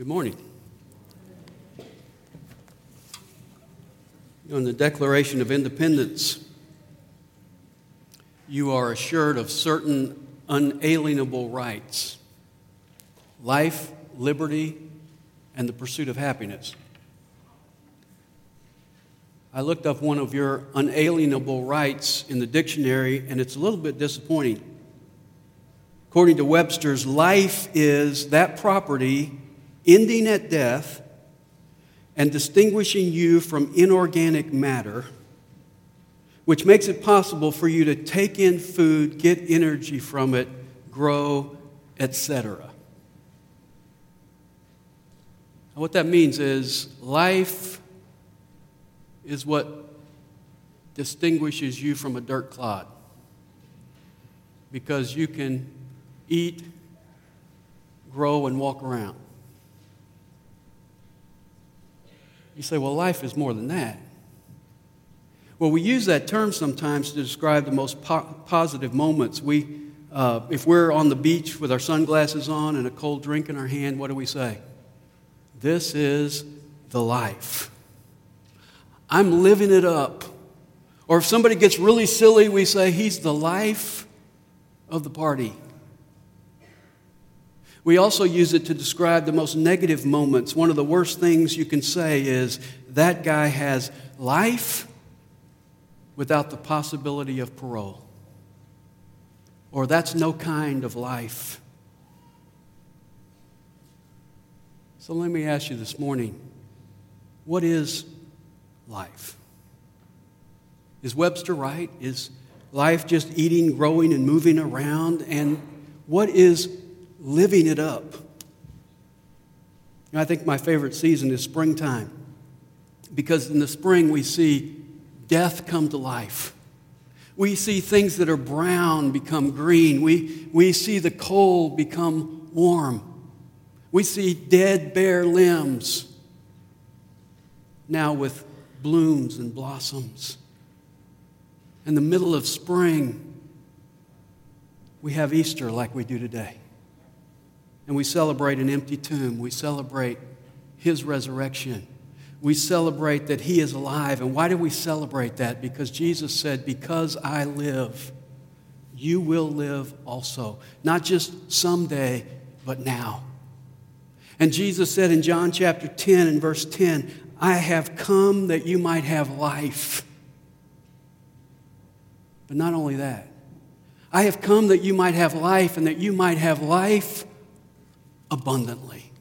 Good morning. On the Declaration of Independence, you are assured of certain unalienable rights life, liberty, and the pursuit of happiness. I looked up one of your unalienable rights in the dictionary, and it's a little bit disappointing. According to Webster's, life is that property ending at death and distinguishing you from inorganic matter, which makes it possible for you to take in food, get energy from it, grow, etc. What that means is life is what distinguishes you from a dirt clod because you can eat, grow, and walk around. You say, well, life is more than that. Well, we use that term sometimes to describe the most po- positive moments. We, uh, if we're on the beach with our sunglasses on and a cold drink in our hand, what do we say? This is the life. I'm living it up. Or if somebody gets really silly, we say, He's the life of the party. We also use it to describe the most negative moments. One of the worst things you can say is, That guy has life without the possibility of parole. Or that's no kind of life. So let me ask you this morning what is life? Is Webster right? Is life just eating, growing, and moving around? And what is living it up? I think my favorite season is springtime because in the spring we see death come to life. We see things that are brown become green. We, we see the cold become warm. We see dead, bare limbs now with blooms and blossoms. In the middle of spring, we have Easter like we do today. And we celebrate an empty tomb. We celebrate his resurrection. We celebrate that he is alive. And why do we celebrate that? Because Jesus said, Because I live, you will live also. Not just someday, but now. And Jesus said in John chapter 10 and verse 10, I have come that you might have life. But not only that, I have come that you might have life and that you might have life abundantly.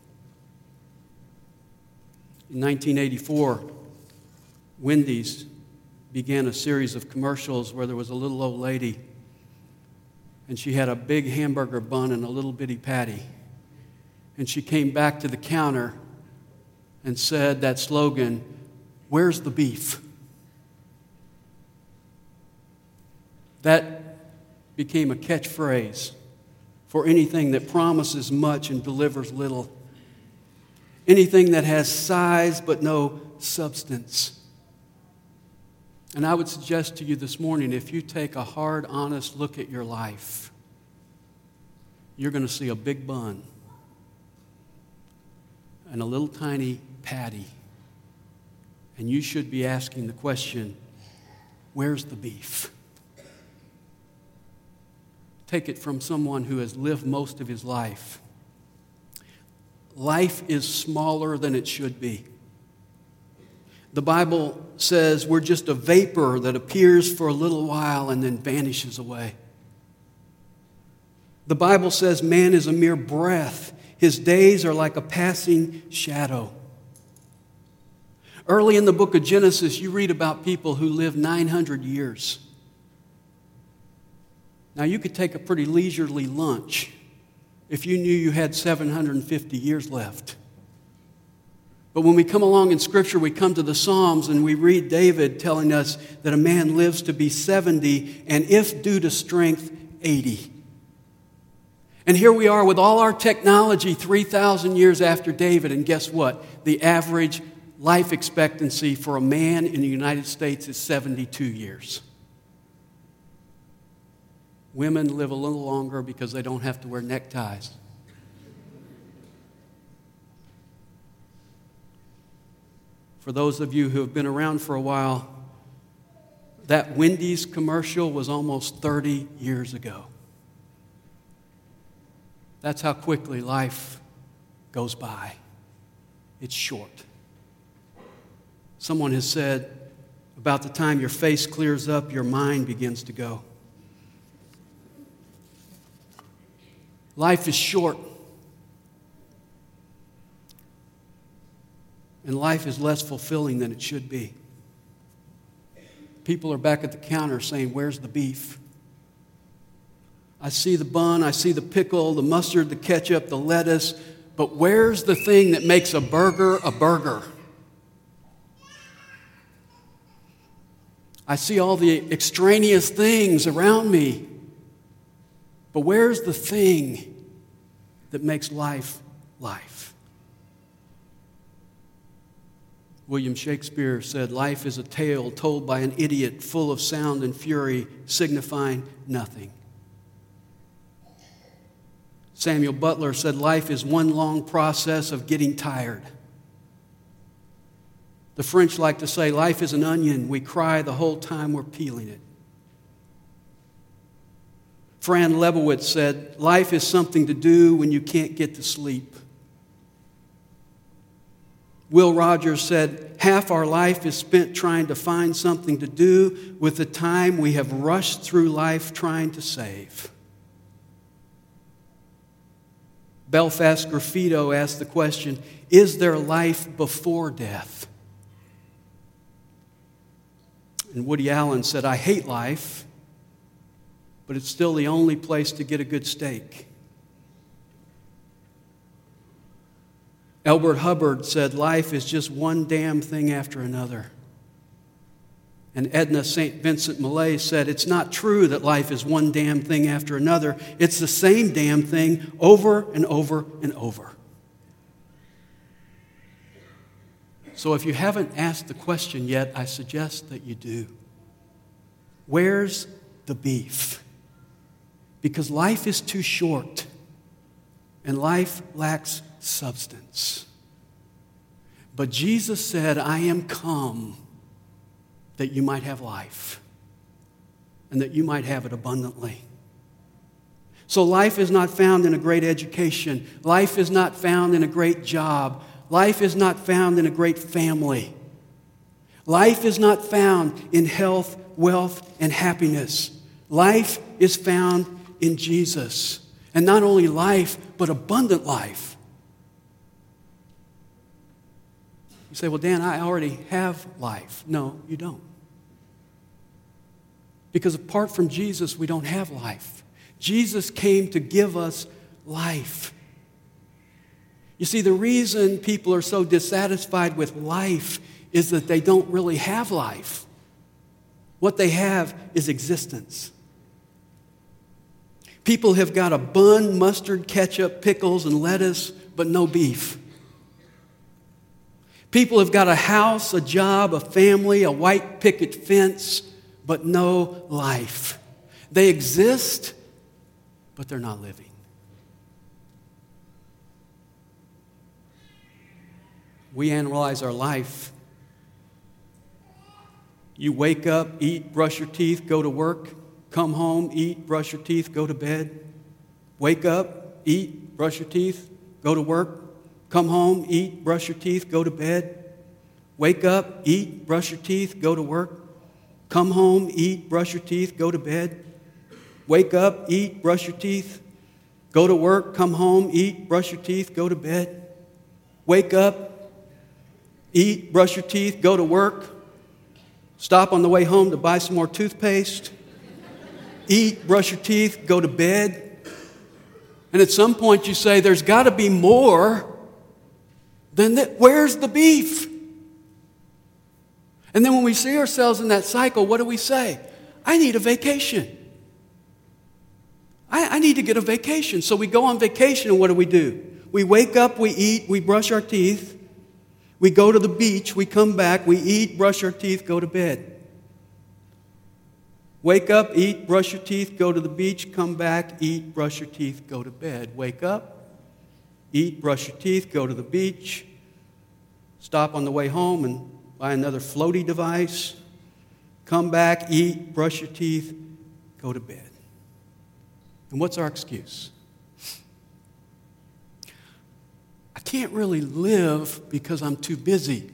In 1984, Wendy's began a series of commercials where there was a little old lady and she had a big hamburger bun and a little bitty patty. And she came back to the counter and said that slogan, Where's the beef? That became a catchphrase for anything that promises much and delivers little. Anything that has size but no substance. And I would suggest to you this morning if you take a hard, honest look at your life, you're going to see a big bun and a little tiny patty. And you should be asking the question where's the beef? Take it from someone who has lived most of his life. Life is smaller than it should be. The Bible says we're just a vapor that appears for a little while and then vanishes away. The Bible says man is a mere breath, his days are like a passing shadow. Early in the book of Genesis, you read about people who lived 900 years. Now, you could take a pretty leisurely lunch if you knew you had 750 years left. But when we come along in Scripture, we come to the Psalms and we read David telling us that a man lives to be 70 and, if due to strength, 80. And here we are with all our technology 3,000 years after David, and guess what? The average life expectancy for a man in the United States is 72 years. Women live a little longer because they don't have to wear neckties. For those of you who have been around for a while, that Wendy's commercial was almost 30 years ago. That's how quickly life goes by. It's short. Someone has said, about the time your face clears up, your mind begins to go. Life is short. And life is less fulfilling than it should be. People are back at the counter saying, Where's the beef? I see the bun, I see the pickle, the mustard, the ketchup, the lettuce, but where's the thing that makes a burger a burger? I see all the extraneous things around me. But where's the thing that makes life life? William Shakespeare said, Life is a tale told by an idiot, full of sound and fury, signifying nothing. Samuel Butler said, Life is one long process of getting tired. The French like to say, life is an onion. We cry the whole time we're peeling it. Fran Lebowitz said, Life is something to do when you can't get to sleep. Will Rogers said, Half our life is spent trying to find something to do with the time we have rushed through life trying to save. Belfast Graffito asked the question Is there life before death? And Woody Allen said, I hate life, but it's still the only place to get a good steak. Elbert Hubbard said, Life is just one damn thing after another. And Edna St. Vincent Millay said, It's not true that life is one damn thing after another. It's the same damn thing over and over and over. So if you haven't asked the question yet, I suggest that you do. Where's the beef? Because life is too short and life lacks substance. But Jesus said, I am come that you might have life and that you might have it abundantly. So, life is not found in a great education. Life is not found in a great job. Life is not found in a great family. Life is not found in health, wealth, and happiness. Life is found in Jesus. And not only life, but abundant life. You say, well, Dan, I already have life. No, you don't. Because apart from Jesus, we don't have life. Jesus came to give us life. You see, the reason people are so dissatisfied with life is that they don't really have life. What they have is existence. People have got a bun, mustard, ketchup, pickles, and lettuce, but no beef. People have got a house, a job, a family, a white picket fence, but no life. They exist, but they're not living. we analyze our life. You wake up, eat, brush your teeth, go to work, come home, eat, brush your teeth, go to bed. Wake up, eat, brush your teeth, go to work, come home, eat, brush your teeth, go to bed. Wake up, eat, brush your teeth, go to work, come home, eat, brush your teeth, go to bed. Wake up, eat, brush your teeth, go to work, come home, eat, brush your teeth, go to bed. Wake up, eat, brush your teeth, go to work, stop on the way home to buy some more toothpaste, eat, brush your teeth, go to bed. And at some point you say, there's got to be more than that. Where's the beef? And then when we see ourselves in that cycle, what do we say? I need a vacation. I, I, need to get a vacation. So we go on vacation, and what do we do? We wake up, we eat, we brush our teeth, we go to the beach, we come back, we eat, brush our teeth, go to bed. Wake up, eat, brush your teeth, go to the beach, come back, eat, brush your teeth, go to bed. Wake up, eat, brush your teeth, go to the beach, stop on the way home and buy another floaty device, come back, eat, brush your teeth, go to bed. And what's our excuse? I can't really live because I'm too busy.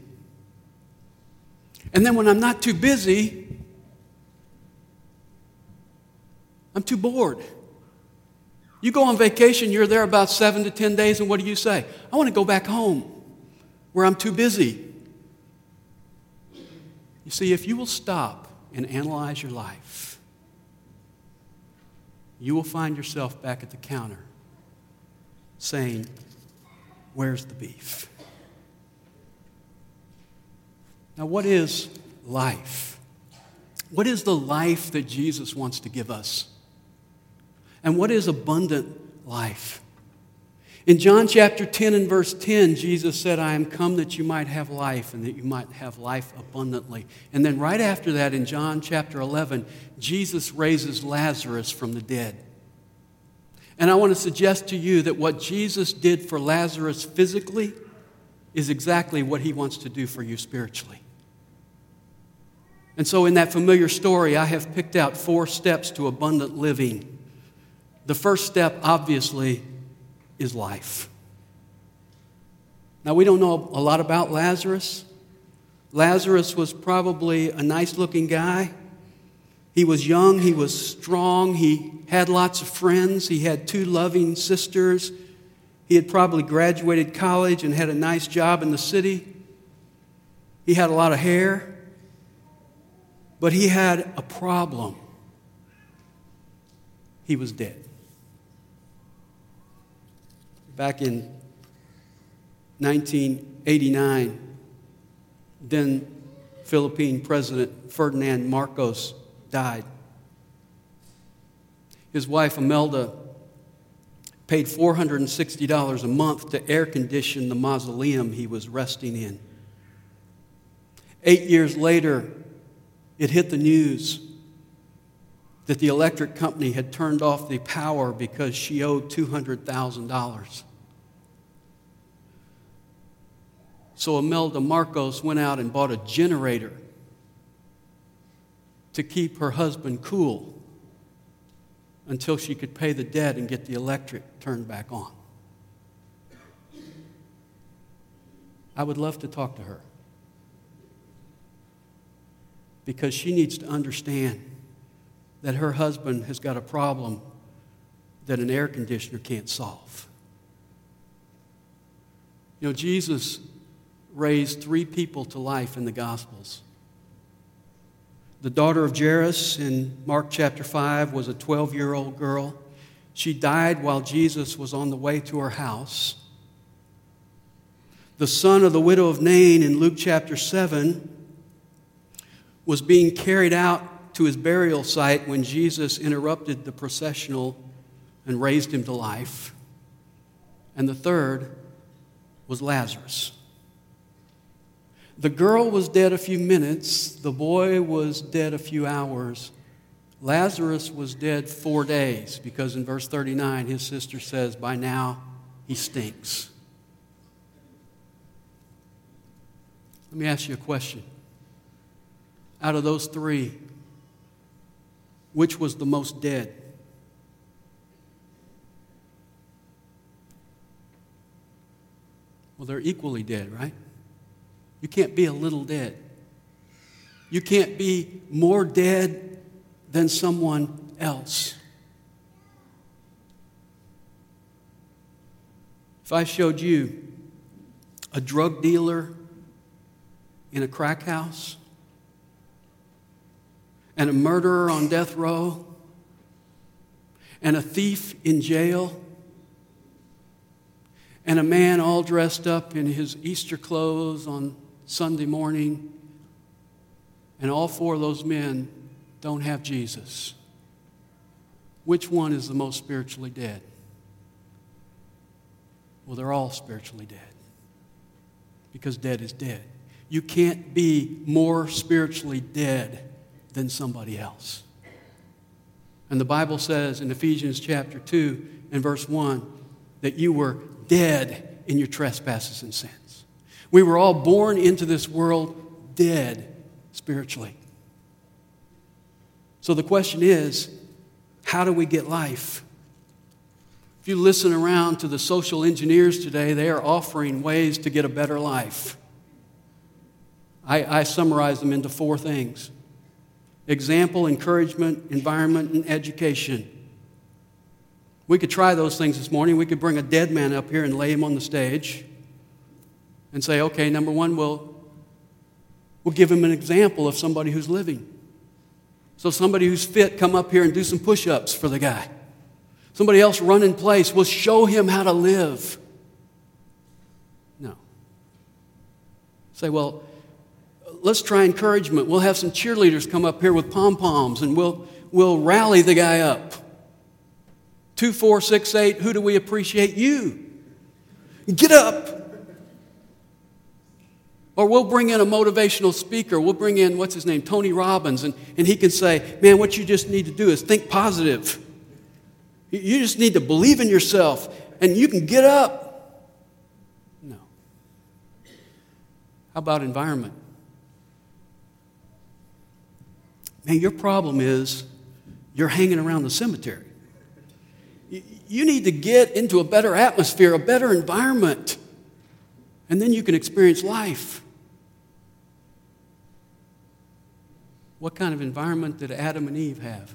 And then when I'm not too busy, I'm too bored. You go on vacation, you're there about seven to 10 days, and what do you say? I want to go back home where I'm too busy. You see, if you will stop and analyze your life, you will find yourself back at the counter saying, Where's the beef? Now, what is life? What is the life that Jesus wants to give us? And what is abundant life? In John chapter 10 and verse 10, Jesus said, I am come that you might have life and that you might have life abundantly. And then right after that, in John chapter 11, Jesus raises Lazarus from the dead. And I want to suggest to you that what Jesus did for Lazarus physically is exactly what he wants to do for you spiritually. And so, in that familiar story, I have picked out four steps to abundant living. The first step, obviously, is life. Now, we don't know a lot about Lazarus. Lazarus was probably a nice looking guy. He was young, he was strong, he had lots of friends, he had two loving sisters. He had probably graduated college and had a nice job in the city. He had a lot of hair, but he had a problem. He was dead. Back in 1989, then Philippine President Ferdinand Marcos died. His wife, Imelda, paid $460 a month to air condition the mausoleum he was resting in. Eight years later, it hit the news that the electric company had turned off the power because she owed $200,000. So Imelda Marcos went out and bought a generator to keep her husband cool until she could pay the debt and get the electric turned back on. I would love to talk to her because she needs to understand that her husband has got a problem that an air conditioner can't solve. You know, Jesus raised three people to life in the Gospels the daughter of Jairus in Mark chapter 5 was a 12 year old girl. She died while Jesus was on the way to her house. The son of the widow of Nain in Luke chapter 7 was being carried out to his burial site when Jesus interrupted the processional and raised him to life. And the third was Lazarus. The girl was dead a few minutes, the boy was dead a few hours. Lazarus was dead four days because in verse 39, his sister says, By now he stinks. Let me ask you a question. Out of those three, which was the most dead? Well, they're equally dead, right? You can't be a little dead. You can't be more dead than someone else. If I showed you a drug dealer in a crack house and a murderer on death row and a thief in jail and a man all dressed up in his Easter clothes on Sunday morning, and all four of those men don't have Jesus. Which one is the most spiritually dead? Well, they're all spiritually dead because dead is dead. You can't be more spiritually dead than somebody else. And the Bible says in Ephesians chapter 2 and verse 1 that you were dead in your trespasses and sins. We were all born into this world dead spiritually. So the question is how do we get life? If you listen around to the social engineers today, they are offering ways to get a better life. I, I summarize them into four things example, encouragement, environment, and education. We could try those things this morning. We could bring a dead man up here and lay him on the stage and say, okay, number one, we'll, we'll give him an example of somebody who's living. So somebody who's fit, come up here and do some push ups for the guy. Somebody else run in place. We'll show him how to live. No. Say, well, let's try encouragement. We'll have some cheerleaders come up here with pom poms and we'll, we'll rally the guy up. Two, four, six, eight, who do we appreciate? You. Get up. Or we'll bring in a motivational speaker. We'll bring in, what's his name, Tony Robbins, and, and he can say, Man, what you just need to do is think positive. You just need to believe in yourself, and you can get up. No. How about environment? Man, your problem is you're hanging around the cemetery. You need to get into a better atmosphere, a better environment, and then you can experience life. What kind of environment did Adam and Eve have?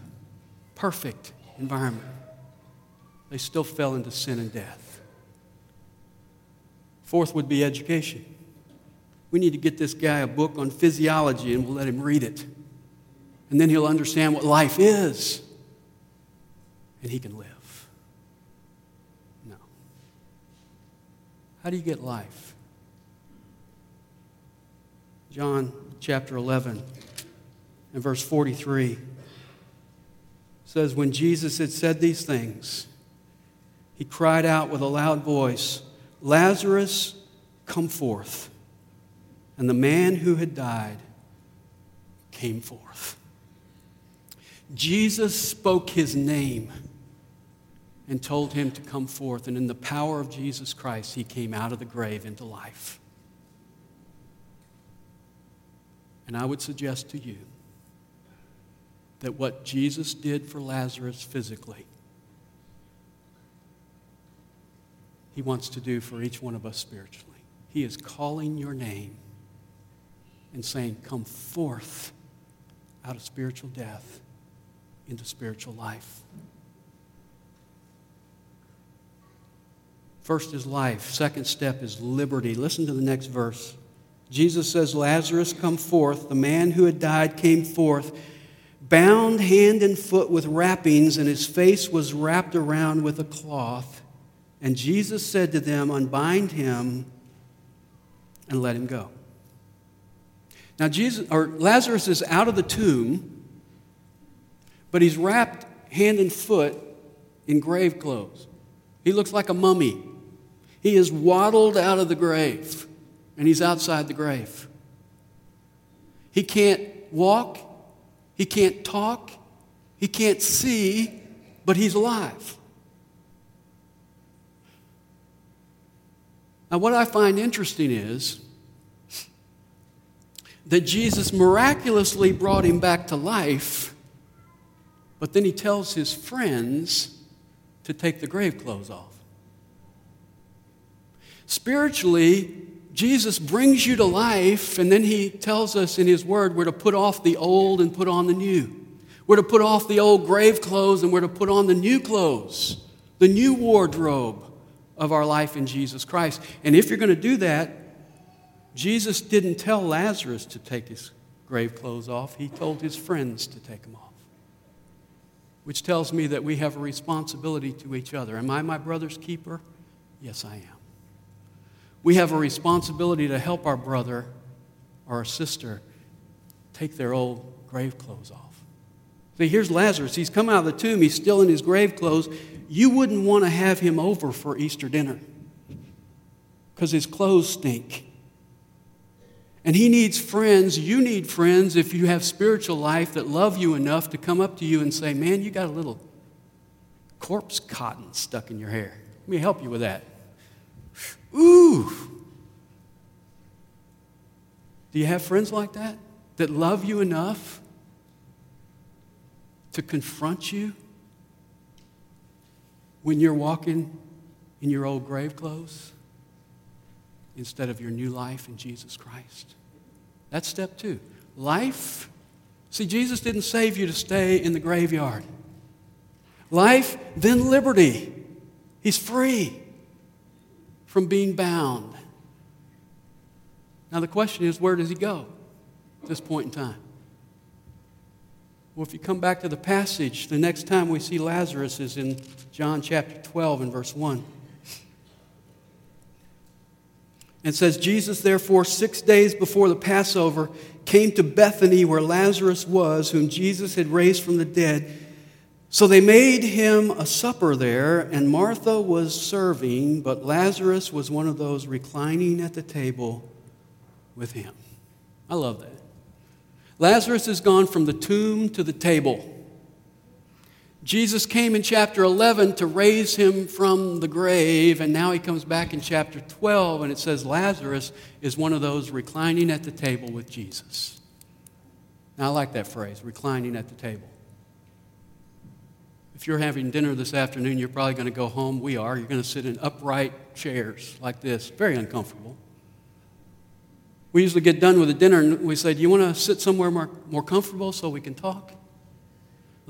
Perfect environment. They still fell into sin and death. Fourth would be education. We need to get this guy a book on physiology and we'll let him read it. And then he'll understand what life is and he can live. No. How do you get life? John chapter 11 and verse 43 says, When Jesus had said these things, he cried out with a loud voice, Lazarus, come forth. And the man who had died came forth. Jesus spoke his name and told him to come forth. And in the power of Jesus Christ, he came out of the grave into life. And I would suggest to you that what Jesus did for Lazarus physically, he wants to do for each one of us spiritually. He is calling your name and saying, Come forth out of spiritual death into spiritual life. First is life. Second step is liberty. Listen to the next verse. Jesus says, Lazarus, come forth. The man who had died came forth bound hand and foot with wrappings, and his face was wrapped around with a cloth. And Jesus said to them, Unbind him and let him go. Now, Jesus, or Lazarus is out of the tomb, but he's wrapped hand and foot in grave clothes. He looks like a mummy. He is waddled out of the grave, and he's outside the grave. He can't walk, he can't talk, he can't see, but he's alive. Now, what I find interesting is that Jesus miraculously brought him back to life, but then he tells his friends to take the grave clothes off. Spiritually, Jesus brings you to life, and then he tells us in his word we're to put off the old and put on the new. We're to put off the old grave clothes and we're to put on the new clothes, the new wardrobe of our life in Jesus Christ. And if you're going to do that, Jesus didn't tell Lazarus to take his grave clothes off, he told his friends to take them off. Which tells me that we have a responsibility to each other. Am I my brother's keeper? Yes, I am we have a responsibility to help our brother or our sister take their old grave clothes off. See, here's Lazarus. He's come out of the tomb, he's still in his grave clothes. You wouldn't want to have him over for Easter dinner because his clothes stink. And he needs friends. You need friends if you have spiritual life that love you enough to come up to you and say, Man, you got a little corpse cotton stuck in your hair. Let me help you with that. Ooh. Do you have friends like that that love you enough to confront you when you're walking in your old grave clothes instead of your new life in Jesus Christ? That's step two. Life. See, Jesus didn't save you to stay in the graveyard. Life, then liberty. He's free from being bound. Now, the question is where does he go at this point in time? Well, if you come back to the passage, the next time we see Lazarus is in John chapter 12 and verse 1. It says, Jesus, therefore, six days before the Passover, came to Bethany where Lazarus was, whom Jesus had raised from the dead. So they made him a supper there, and Martha was serving, but Lazarus was one of those reclining at the table with him. I love that. Lazarus has gone from the tomb to the table. Jesus came in chapter 11 to raise him from the grave, and now he comes back in chapter 12, and it says Lazarus is one of those reclining at the table with Jesus. Now, I like that phrase, reclining at the table. If you're having dinner this afternoon, you're probably going to go home. We are. You're going to sit in upright chairs like this, very uncomfortable. We usually get done with the dinner and we say, Do you want to sit somewhere more, more comfortable so we can talk?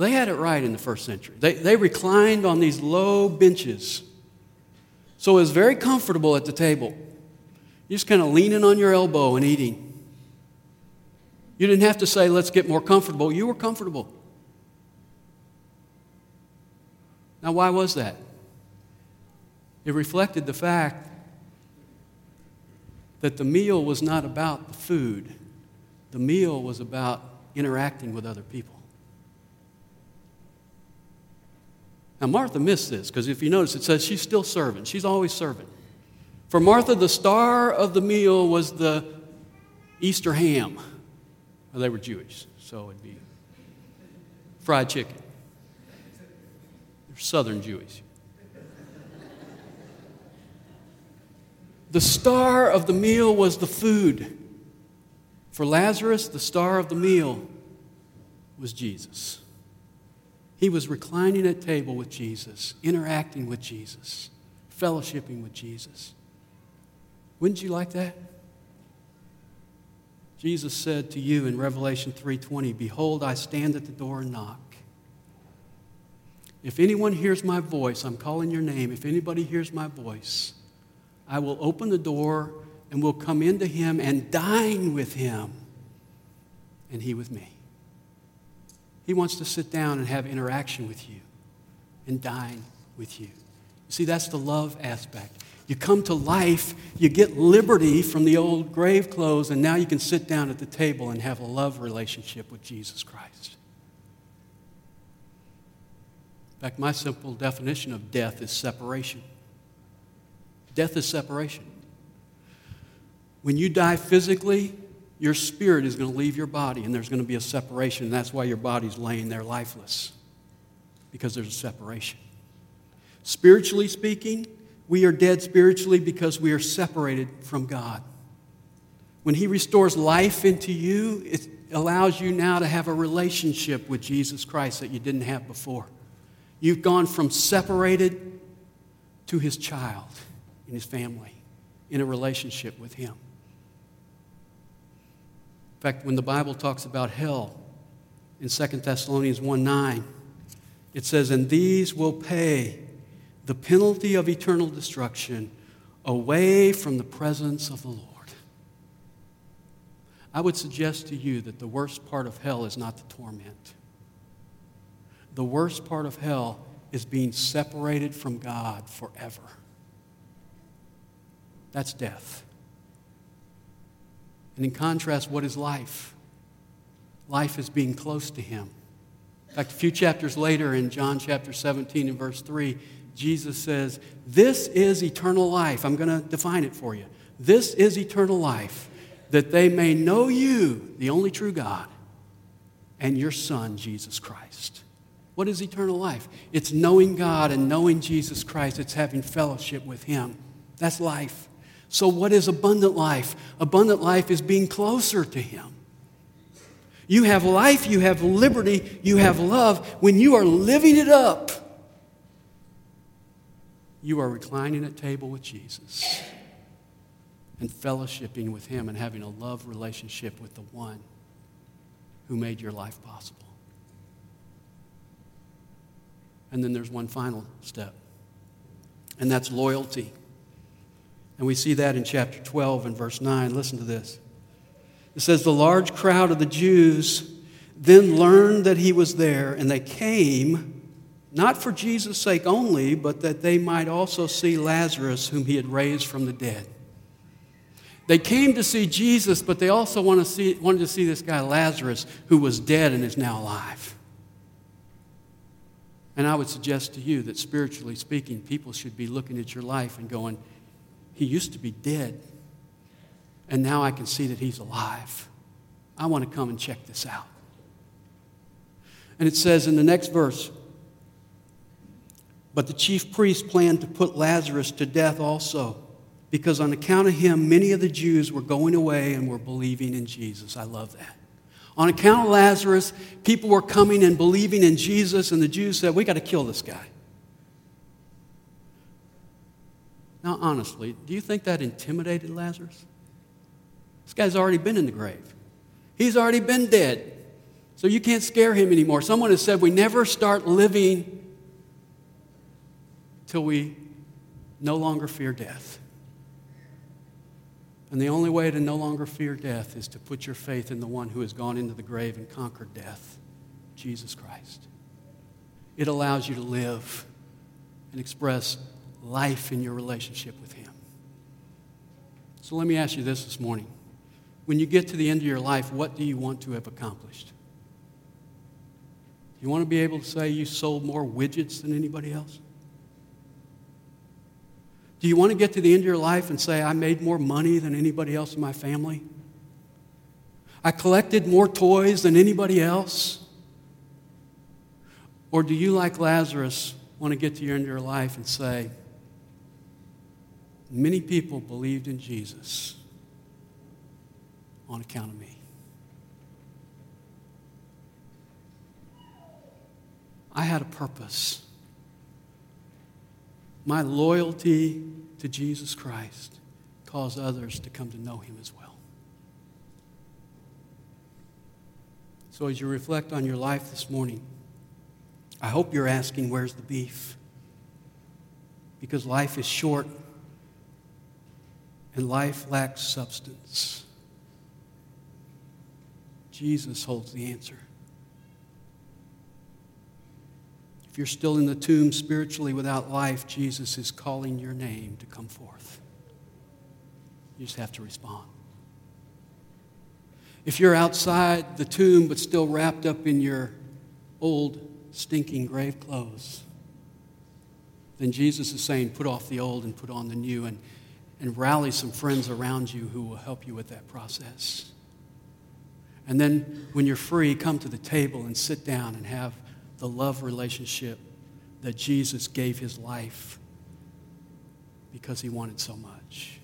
They had it right in the first century. They, they reclined on these low benches. So it was very comfortable at the table. You're just kind of leaning on your elbow and eating. You didn't have to say, Let's get more comfortable. You were comfortable. Now, why was that? It reflected the fact that the meal was not about the food, the meal was about interacting with other people. Now, Martha missed this because if you notice, it says she's still serving. She's always serving. For Martha, the star of the meal was the Easter ham. Well, they were Jewish, so it'd be fried chicken. They're Southern Jewish. The star of the meal was the food. For Lazarus, the star of the meal was Jesus. He was reclining at table with Jesus, interacting with Jesus, fellowshipping with Jesus. Wouldn't you like that? Jesus said to you in Revelation 3:20, "Behold, I stand at the door and knock. If anyone hears my voice, I'm calling your name. If anybody hears my voice, I will open the door and will come into him and dine with him, and he with me. He wants to sit down and have interaction with you and dine with you. See, that's the love aspect. You come to life, you get liberty from the old grave clothes, and now you can sit down at the table and have a love relationship with Jesus Christ. In fact, my simple definition of death is separation. Death is separation. When you die physically, your spirit is going to leave your body and there's going to be a separation. And that's why your body's laying there lifeless, because there's a separation. Spiritually speaking, we are dead spiritually because we are separated from God. When He restores life into you, it allows you now to have a relationship with Jesus Christ that you didn't have before. You've gone from separated to His child in his family, in a relationship with him. In fact, when the Bible talks about hell in 2 Thessalonians 1 9, it says, And these will pay the penalty of eternal destruction away from the presence of the Lord. I would suggest to you that the worst part of hell is not the torment. The worst part of hell is being separated from God forever. That's death. And in contrast, what is life? Life is being close to Him. In fact, a few chapters later in John chapter 17 and verse 3, Jesus says, This is eternal life. I'm going to define it for you. This is eternal life, that they may know you, the only true God, and your Son, Jesus Christ. What is eternal life? It's knowing God and knowing Jesus Christ, it's having fellowship with Him. That's life. So, what is abundant life? Abundant life is being closer to Him. You have life, you have liberty, you have love. When you are living it up, you are reclining at table with Jesus and fellowshipping with Him and having a love relationship with the one who made your life possible. And then there's one final step, and that's loyalty. And we see that in chapter 12 and verse 9. Listen to this. It says, The large crowd of the Jews then learned that he was there, and they came not for Jesus' sake only, but that they might also see Lazarus, whom he had raised from the dead. They came to see Jesus, but they also want to see, wanted to see this guy Lazarus, who was dead and is now alive. And I would suggest to you that spiritually speaking, people should be looking at your life and going, He used to be dead, and now I can see that He's alive. I want to come and check this out. And it says in the next verse, but the chief priests planned to put Lazarus to death also, because on account of him, many of the Jews were going away and were believing in Jesus. I love that. On account of Lazarus, people were coming and believing in Jesus, and the Jews said, We got to kill this guy. Now, honestly, do you think that intimidated Lazarus? This guy's already been in the grave, he's already been dead. So you can't scare him anymore. Someone has said we never start living till we no longer fear death. And the only way to no longer fear death is to put your faith in the one who has gone into the grave and conquered death, Jesus Christ. It allows you to live and express life in your relationship with Him. So let me ask you this this morning. When you get to the end of your life, what do you want to have accomplished? Do you want to be able to say you sold more widgets than anybody else? Do you want to get to the end of your life and say, I made more money than anybody else in my family? I collected more toys than anybody else? Or do you, like Lazarus, want to get to the end of your life and say, Many people believed in Jesus on account of me? I had a purpose. My loyalty to Jesus Christ caused others to come to know him as well. So, as you reflect on your life this morning, I hope you're asking, Where's the beef? Because life is short and life lacks substance. Jesus holds the answer. If you're still in the tomb spiritually without life, Jesus is calling your name to come forth. You just have to respond. If you're outside the tomb but still wrapped up in your old, stinking grave clothes, then Jesus is saying, put off the old and put on the new and, and rally some friends around you who will help you with that process. And then when you're free, come to the table and sit down and have the love relationship that Jesus gave his life because he wanted so much.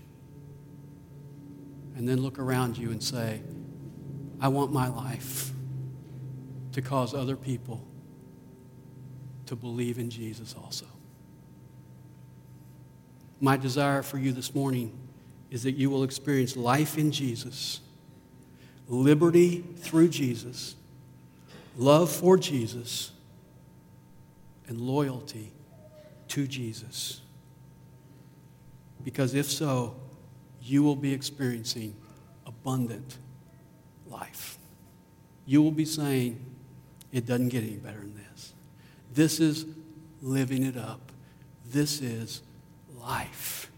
And then look around you and say, I want my life to cause other people to believe in Jesus also. My desire for you this morning is that you will experience life in Jesus, liberty through Jesus, love for Jesus and loyalty to Jesus. Because if so, you will be experiencing abundant life. You will be saying, it doesn't get any better than this. This is living it up. This is life.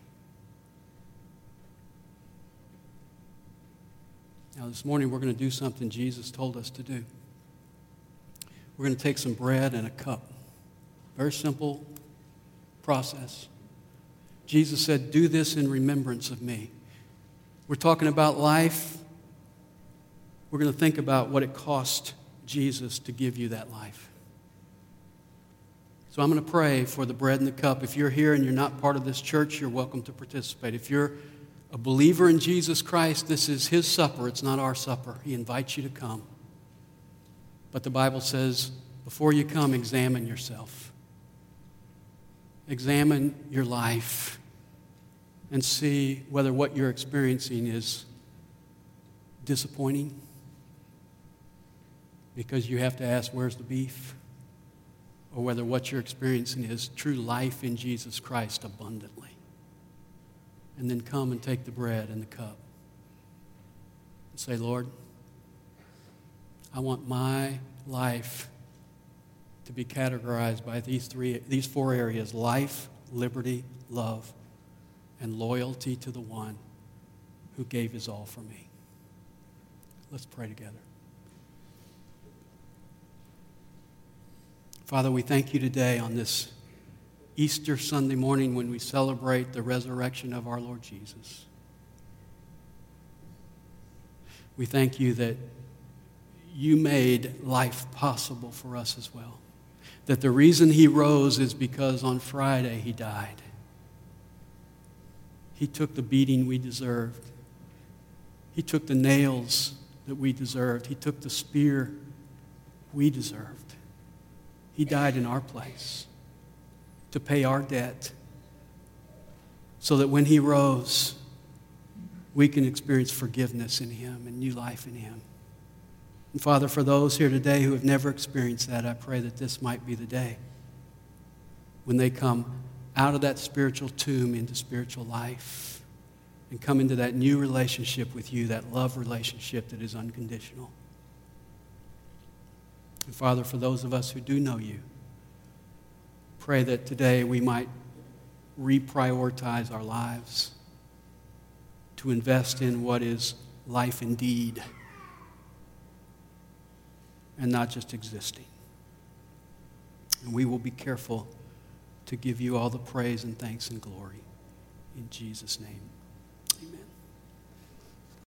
Now, this morning we're going to do something Jesus told us to do. We're going to take some bread and a cup. Very simple process. Jesus said, Do this in remembrance of me. We're talking about life. We're going to think about what it cost Jesus to give you that life. So I'm going to pray for the bread and the cup. If you're here and you're not part of this church, you're welcome to participate. If you're a believer in Jesus Christ, this is his supper. It's not our supper. He invites you to come. But the Bible says, before you come, examine yourself. Examine your life and see whether what you're experiencing is disappointing. Because you have to ask, where's the beef? Or whether what you're experiencing is true life in Jesus Christ abundantly and then come and take the bread and the cup and say, Lord, I want my life to be categorized by these three these four areas life, liberty, love, and loyalty to the one who gave his all for me. Let's pray together. Father, we thank you today on this Easter Sunday morning when we celebrate the resurrection of our Lord Jesus. We thank you that you made life possible for us as well. That the reason he rose is because on Friday he died. He took the beating we deserved. He took the nails that we deserved. He took the spear we deserved. He died in our place to pay our debt so that when he rose, we can experience forgiveness in him and new life in him. And Father, for those here today who have never experienced that, I pray that this might be the day when they come out of that spiritual tomb into spiritual life and come into that new relationship with you, that love relationship that is unconditional. And Father, for those of us who do know you, pray that today we might reprioritize our lives to invest in what is life indeed and not just existing. And we will be careful to give you all the praise and thanks and glory. In Jesus' name.